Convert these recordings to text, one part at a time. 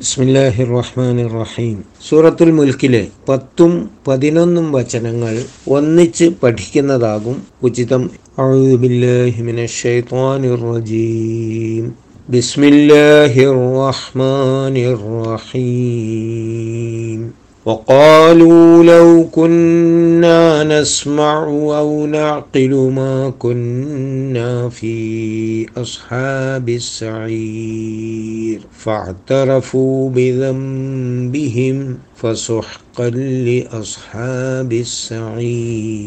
ബിസ്മില്ലാഹി റഹ്മാൻ റഹീം സൂറത്തുൽ മുൽക്കിലെ പത്തും പതിനൊന്നും വചനങ്ങൾ ഒന്നിച്ച് പഠിക്കുന്നതാകും ഉചിതം. ബിസ്മില്ലാഹിർ റഹ്മാനിർ റഹീം وقالوا لو كنا نسمع أو نعقل ما كنا في أصحاب السعير فاعترفوا بذنبهم فسحقا لأصحاب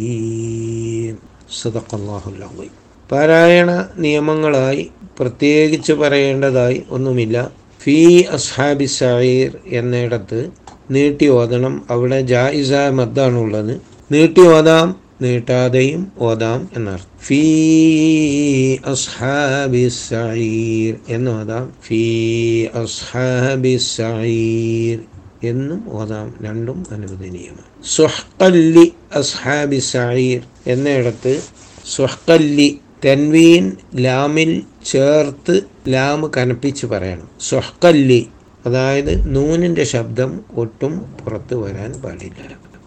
السعير صدق الله العظيم പാരായണ നിയമങ്ങളായി പ്രത്യേകിച്ച് പറയേണ്ടതായി ഒന്നുമില്ല ഫി അസ്ഹാബി സയീർ എന്നിടത്ത് നീട്ടി ഓതണം അവിടെ ജായിസ മദ്ദാണുള്ളത്. നീട്ടി ഓതാം നീട്ടാതെയും ഓതാം എന്നർത്ഥം ഫീ അസ്ഹാബി സയീർ എന്ന് ഓതാം. ഫീ അസ്ഹാബി എന്നും ഓതാം. രണ്ടും അനുവദനീയമാണ്. സുഹ്കല്ലി അസ്ഹാബി സയീർ എന്നിടത്ത് സുഹ്കല്ലി തെൻവീൻ ലാമിൽ ചേർത്ത് ലാം കനപ്പിച്ച് പറയണം. സുഹ്കല്ലി അതായത് നൂനിന്റെ ശബ്ദം ഒട്ടും പുറത്തു വരാൻ പാടില്ല.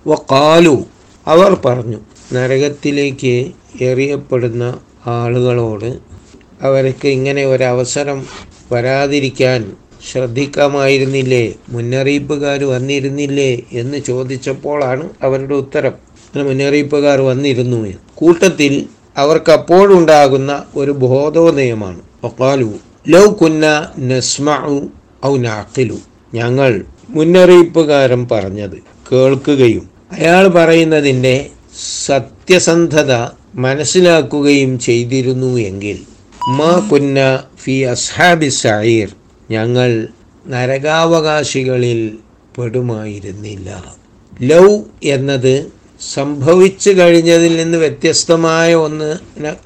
വക്കാലു അവർ പറഞ്ഞു നരകത്തിലേക്ക് എറിയപ്പെടുന്ന ആളുകളോട് അവർക്ക് ഇങ്ങനെ ഒരവസരം വരാതിരിക്കാൻ ശ്രദ്ധിക്കാമായിരുന്നില്ലേ? മുന്നറിയിപ്പുകാർ വന്നിരുന്നില്ലേ എന്ന് ചോദിച്ചപ്പോഴാണ് അവരുടെ ഉത്തരം. അങ്ങനെ മുന്നറിയിപ്പുകാർ വന്നിരുന്നു കൂട്ടത്തിൽ അവർക്കപ്പോഴുണ്ടാകുന്ന ഒരു ബോധോദയമാണ്. ലൗ കുന്ന നസ്മഉ ഔ ഞങ്ങൾ മുന്നറിയിപ്പുകാരൻ പറഞ്ഞത് കേൾക്കുകയും അയാൾ പറയുന്നതിന്റെ സത്യസന്ധത മനസ്സിലാക്കുകയും ചെയ്തിരുന്നു എങ്കിൽ മാ കുന്ന ഫി അസ്ഹാബി സായിർ ഞങ്ങൾ നരകാവകാശികളിൽ പെടുമായിരുന്നില്ല. ലൗ എന്നത് സംഭവിച്ചു കഴിഞ്ഞതിൽ നിന്ന് വ്യത്യസ്തമായ ഒന്ന്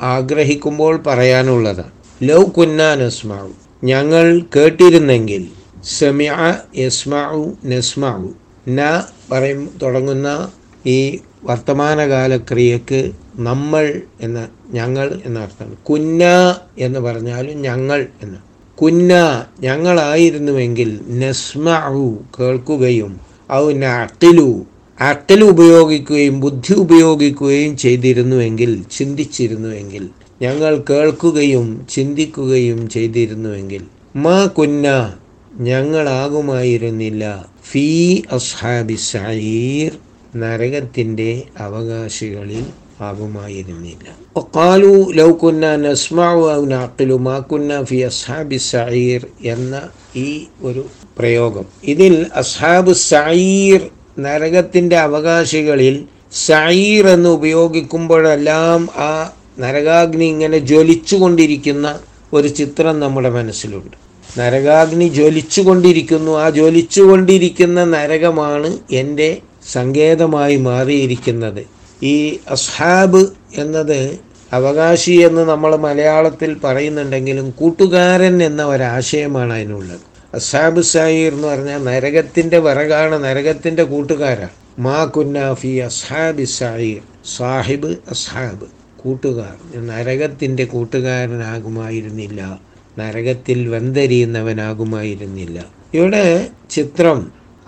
ആഗ്രഹിക്കുമ്പോൾ പറയാനുള്ളതാണ്. ലൗ കുന്നാനസ്മാവ് നസ്മാവും ഞങ്ങൾ കേട്ടിരുന്നെങ്കിൽ സെമിയ യസ്മാഉ നസ്മഉ. ന പറയും തുടങ്ങുന്ന ഈ വർത്തമാനകാല ക്രിയക്ക് നമ്മൾ എന്ന ഞങ്ങൾ എന്നർത്ഥം. കുന്ന എന്ന് പറഞ്ഞാലും ഞങ്ങൾ എന്ന്. കുന്ന ഞങ്ങളായിരുന്നുവെങ്കിൽ നസ്മഉ കേൾക്കുകയും ഔ നഅഖിലു അക്കൽ ഉപയോഗിക്കുകയും ബുദ്ധി ഉപയോഗിക്കുകയും ചെയ്തിരുന്നുവെങ്കിൽ ചിന്തിച്ചിരുന്നുവെങ്കിൽ ഞങ്ങൾ കേൾക്കുകയും ചിന്തിക്കുകയും ചെയ്തിരുന്നുവെങ്കിൽ മാ കുന്ന ഞങ്ങളാകുമായിരുന്നില്ല. ഫീ അസ്ഹാബി സയീർ നരകത്തിന്റെ അവകാശികളിൽ ആകുമായിരുന്നില്ല. ഒക്കാലു ലൗ കുന്ന നസ്മാവു ഔ നാക്കിലു മാ കുന്ന ഫി അസ്ഹാബി സയീർ എന്ന ഈ ഒരു പ്രയോഗം. ഇതിൽ അസ്ഹാബ് സയീർ നരകത്തിന്റെ അവകാശികളിൽ സയീർ എന്ന് ഉപയോഗിക്കുമ്പോഴെല്ലാം ആ നരകാഗ്നി ഇങ്ങനെ ജ്വലിച്ചുകൊണ്ടിരിക്കുന്ന ഒരു ചിത്രം നമ്മുടെ മനസ്സിലുണ്ട്. നരകാഗ്നി ജ്വലിച്ചുകൊണ്ടിരിക്കുന്നു. ആ ജ്വലിച്ചുകൊണ്ടിരിക്കുന്ന നരകമാണ് എന്റെ സങ്കേതമായി മാറിയിരിക്കുന്നത്. ഈ അസ്ഹാബ് എന്നത് അവകാശി എന്ന് നമ്മൾ മലയാളത്തിൽ പറയുന്നുണ്ടെങ്കിലും കൂട്ടുകാരൻ എന്ന ഒരാശയമാണ് അതിനുള്ളത്. അസ്ഹാബ് സായിർ എന്ന് പറഞ്ഞാൽ നരകത്തിന്റെ വിറകാണ് നരകത്തിന്റെ കൂട്ടുകാരാണ്. മാ കുന്നാഫി അസ്ഹാബി സായിർ സാഹിബ് അസ്ഹാബ് കൂട്ടുകാർ. നരകത്തിന്റെ കൂട്ടുകാരനാകുമായിരുന്നില്ല. നരകത്തിൽ വെന്തരിയുന്നവനാകുമായിരുന്നില്ല. ഇവിടെ ചിത്രം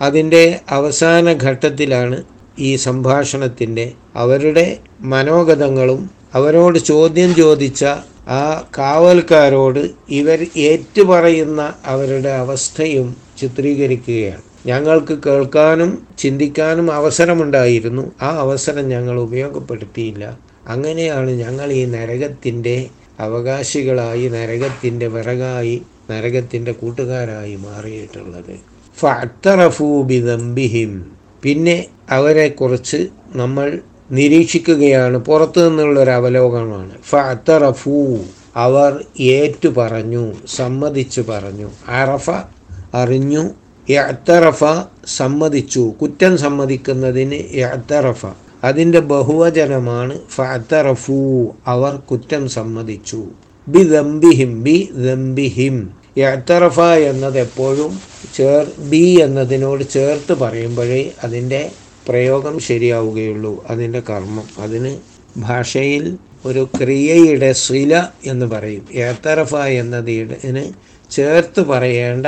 അതിന്റെ അവസാന ഘട്ടത്തിലാണ് ഈ സംഭാഷണത്തിന്റെ അവരുടെ മനോഗതങ്ങളും അവരോട് ചോദ്യം ചോദിച്ച ആ കാവൽക്കാരോട് ഇവർ ഏറ്റുപറയുന്ന അവരുടെ അവസ്ഥയും ചിത്രീകരിക്കുകയാണ്. ഞങ്ങൾക്ക് കേൾക്കാനും ചിന്തിക്കാനും അവസരമുണ്ടായിരുന്നു. ആ അവസരം ഞങ്ങൾ ഉപയോഗപ്പെടുത്തിയില്ല. അങ്ങനെയാണ് ഞങ്ങൾ ഈ നരകത്തിന്റെ അവകാശികളായി നരകത്തിന്റെ വിറകായി നരകത്തിന്റെ കൂട്ടുകാരായി മാറിയിട്ടുള്ളത്. ഫഅത്തറഫൂബിദംബിഹിം പിന്നെ അവരെക്കുറിച്ച് നമ്മൾ നിരീക്ഷിക്കുകയാണ്. പുറത്തു നിന്നുള്ളൊരു അവലോകനമാണ്. ഫഅത്തറഫൂ. അവർ ഏറ്റു പറഞ്ഞു സമ്മതിച്ചു പറഞ്ഞു. അറഫ അറിഞ്ഞു യഅത്തറഫ സമ്മതിച്ചു. കുറ്റം സമ്മതിക്കുന്നതിന് യഅത്തറഫ. അതിന്റെ ബഹുവചനമാണ് ഫഅത്തറഫൂ അവർ കുറ്റം സമ്മതിച്ചു. ബി ദംബിഹിം ബി ദംബിഹിം യഅത്തറഫ എന്നത് എപ്പോഴും ചേർ ബി എന്നതിനോട് ചേർത്ത് പറയുമ്പോഴേ അതിന്റെ പ്രയോഗം ശരിയാവുകയുള്ളൂ. അതിന്റെ കർമ്മം. അതിന് ഭാഷയിൽ ഒരു ക്രിയയുടെ ശില എന്ന് പറയും. ഏത്തറഫ എന്നതിന് ചേർത്ത് പറയേണ്ട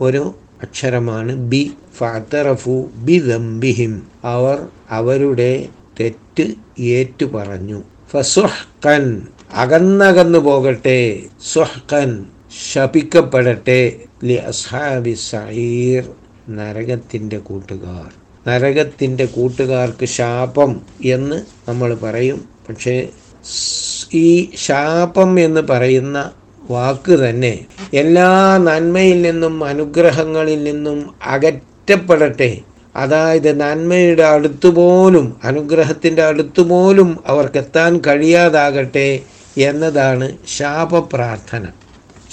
ഒരു അക്ഷരമാണ് ബി. ഫഅത്തറഫു ബി ദംബിഹിം അവർ അവരുടെ തെറ്റ് ഏറ്റു പറഞ്ഞു ഫസുഹ്കൻ അകന്നകന്നു പോകട്ടെ. സുഹ്കൻ ശപിക്കപ്പെടട്ടെ. ലി അസ്ഹാബി സഹീർ നരകത്തിന്റെ കൂട്ടുകാർ. നരകത്തിന്റെ കൂട്ടുകാർക്ക് ശാപം എന്ന് നമ്മൾ പറയും. പക്ഷേ ഈ ശാപം എന്ന് പറയുന്ന വാക്ക് തന്നെ. എല്ലാ നന്മയിൽ നിന്നും അനുഗ്രഹങ്ങളിൽ നിന്നും അകറ്റപ്പെടട്ടെ. അതായത് നന്മയുടെ അടുത്തുപോലും അനുഗ്രഹത്തിന്റെ അടുത്തുപോലും അവർക്കെത്താൻ കഴിയാതാകട്ടെ എന്നതാണ് ശാപപ്രാർത്ഥന.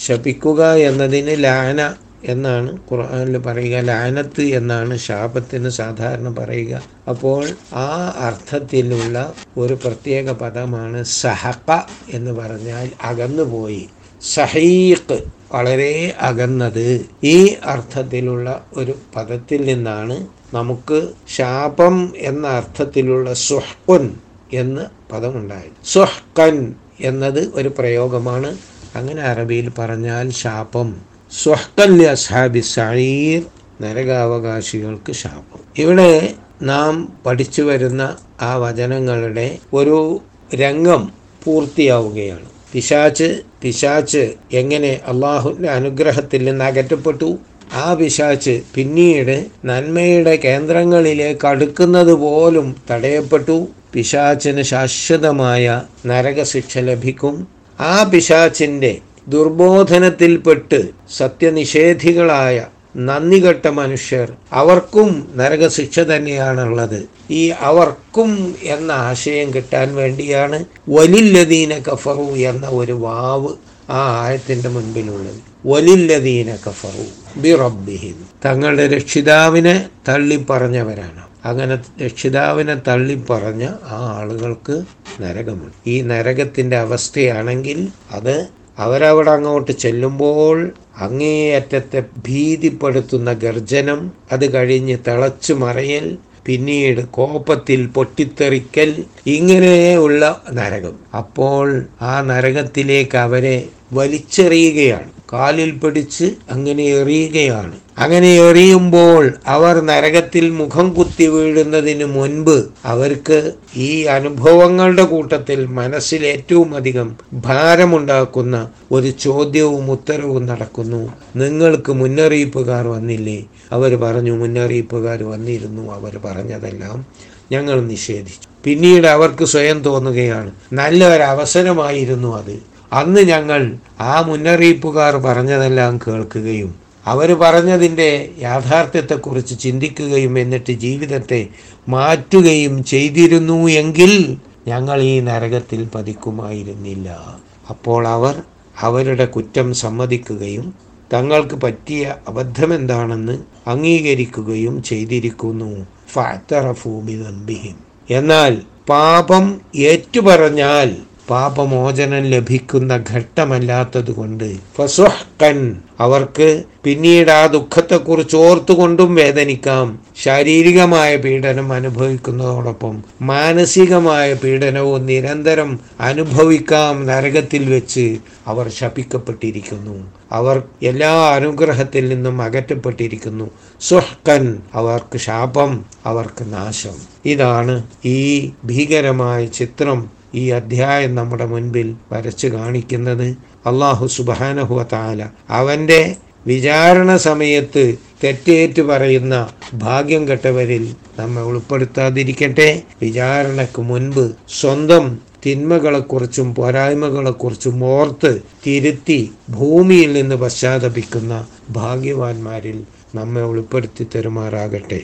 ശപിക്കുക എന്നതിന് ലാന എന്നാണ് ഖുർആാനിൽ പറയുക. ലാനത്ത് എന്നാണ് ശാപത്തിന് സാധാരണ പറയുക. അപ്പോൾ ആ അർത്ഥത്തിലുള്ള ഒരു പ്രത്യേക പദമാണ് സഹക എന്ന് പറഞ്ഞാൽ അകന്നുപോയി. സഹീഖ് വളരെ അകന്നത് ഈ അർത്ഥത്തിലുള്ള ഒരു പദത്തിൽ നിന്നാണ് നമുക്ക് ശാപം എന്ന അർത്ഥത്തിലുള്ള സുഹ്കുൻ എന്ന് പദമുണ്ടായത്. സുഹ്കൻ എന്നത് ഒരു പ്രയോഗമാണ്. അങ്ങനെ അറബിയിൽ പറഞ്ഞാൽ ശാപം. സുഹ്കൻ അസ്ഹാബി സഹീർ നരകാവകാശികൾക്ക് ശാപം. ഇവിടെ നാം പഠിച്ചു വരുന്ന ആ വചനങ്ങളുടെ ഒരു രംഗം പൂർത്തിയാവുകയാണ്. പിശാച്ച് പിശാച്ച് എങ്ങനെ അള്ളാഹുവിന്റെ അനുഗ്രഹത്തിൽ നിന്ന് അകറ്റപ്പെട്ടു? ആ പിശാച്ച് പിന്നീട് നന്മയുടെ കേന്ദ്രങ്ങളിലേക്ക് അടുക്കുന്നത് പോലും തടയപ്പെട്ടു. പിശാച്ചിന് ശാശ്വതമായ നരകശിക്ഷ ലഭിക്കും. ആ പിശാച്ചിന്റെ ദുർബോധനത്തിൽപ്പെട്ട് സത്യനിഷേധികളായ നന്ദികെട്ട മനുഷ്യർ. അവർക്കും നരകശിക്ഷ തന്നെയാണുള്ളത്. ഈ അവർക്കും എന്ന ആശയം കിട്ടാൻ വേണ്ടിയാണ് വലില്ലദീന കഫറു എന്ന ഒരു വാവ് ആ ആയത്തിന്റെ മുൻപിലുള്ളത്. വലില്ലദീന കഫറു ബി റബ്ബിഹിം തങ്ങളുടെ രക്ഷിതാവിനെ തള്ളിപ്പറഞ്ഞവരാണ്. അങ്ങനെ രക്ഷിതാവിനെ തള്ളിപ്പറഞ്ഞ ആ ആളുകൾക്ക് നരകമുണ്ട്. ഈ നരകത്തിന്റെ അവസ്ഥയാണെങ്കിൽ അത് അവരവിടെ അങ്ങോട്ട് ചെല്ലുമ്പോൾ അങ്ങേയറ്റത്തെ ഭീതിപ്പെടുത്തുന്ന ഗർജനം അത് കഴിഞ്ഞ് തിളച്ചു മറയൽ പിന്നീട് കോപത്തിൽ പൊട്ടിത്തെറിക്കൽ ഇങ്ങനെയുള്ള നരകം. അപ്പോൾ ആ നരകത്തിലേക്ക് അവരെ വലിച്ചെറിയുകയാണ്. കാലിൽ പിടിച്ച് അങ്ങനെ എറിയുകയാണ്. അങ്ങനെ എറിയുമ്പോൾ അവർ നരകത്തിൽ മുഖം കുത്തി വീഴുന്നതിന് മുൻപ് അവർക്ക് ഈ അനുഭവങ്ങളുടെ കൂട്ടത്തിൽ മനസ്സിൽ ഏറ്റവും അധികം ഭാരമുണ്ടാക്കുന്ന ഒരു ചോദ്യവും ഉത്തരവും നടക്കുന്നു. നിങ്ങൾക്ക് മുന്നറിയിപ്പുകാർ വന്നില്ലേ? അവർ പറഞ്ഞു മുന്നറിയിപ്പുകാർ വന്നിരുന്നു അവർ പറഞ്ഞതെല്ലാം ഞങ്ങൾ നിഷേധിച്ചു. പിന്നീട് അവർക്ക് സ്വയം തോന്നുകയാണ് നല്ലൊരവസരമായിരുന്നു അത്. അന്ന് ഞങ്ങൾ ആ മുന്നറിയിപ്പുകാർ പറഞ്ഞതെല്ലാം കേൾക്കുകയും അവർ പറഞ്ഞതിന്റെ യാഥാർത്ഥ്യത്തെക്കുറിച്ച് ചിന്തിക്കുകയും എന്നിട്ട് ജീവിതത്തെ മാറ്റുകയും ചെയ്തിരുന്നു എങ്കിൽ ഞങ്ങൾ ഈ നരകത്തിൽ പതിക്കുമായിരുന്നില്ല. അപ്പോൾ അവർ അവരുടെ കുറ്റം സമ്മതിക്കുകയും തങ്ങൾക്ക് പറ്റിയ അബദ്ധം എന്താണെന്ന് അംഗീകരിക്കുകയും ചെയ്തിരിക്കുന്നു. ഫഅത്തറഫൂബി നമ്പിഹിം എന്നാൽ പാപം ഏറ്റുപറഞ്ഞാൽ പാപമോചനം ലഭിക്കുന്ന ഘട്ടമല്ലാത്തതുകൊണ്ട്. ഫസുഹ്കൻ അവർക്ക് പിന്നീട് ആ ദുഃഖത്തെക്കുറിച്ച് ഓർത്തുകൊണ്ടും വേദനിക്കാം. ശാരീരികമായ പീഡനം അനുഭവിക്കുന്നതോടൊപ്പം മാനസികമായ പീഡനവും നിരന്തരം അനുഭവിക്കാം നരകത്തിൽ വെച്ച് അവർ ശപിക്കപ്പെട്ടിരിക്കുന്നു. അവർ എല്ലാ അനുഗ്രഹത്തിൽ നിന്നും അകറ്റപ്പെട്ടിരിക്കുന്നു. സുഹ്കൻ അവർക്ക് ശാപം അവർക്ക് നാശം. ഇതാണ് ഈ ഭീകരമായ ചിത്രം. ഈ അധ്യായം നമ്മുടെ മുൻപിൽ വരച്ചു കാണിക്കുന്നത് അള്ളാഹു സുബാനഹുവ താല അവന്റെ വിചാരണ സമയത്ത് തെറ്റേറ്റ് പറയുന്ന ഭാഗ്യം കെട്ടവരിൽ നമ്മെ ഉൾപ്പെടുത്താതിരിക്കട്ടെ. വിചാരണയ്ക്ക് മുൻപ് സ്വന്തം തിന്മകളെക്കുറിച്ചും പോരായ്മകളെക്കുറിച്ചും ഓർത്ത് തിരുത്തി ഭൂമിയിൽ നിന്ന് പശ്ചാത്തപിക്കുന്ന ഭാഗ്യവാന്മാരിൽ നമ്മെ ഉൾപ്പെടുത്തി തരുമാറാകട്ടെ.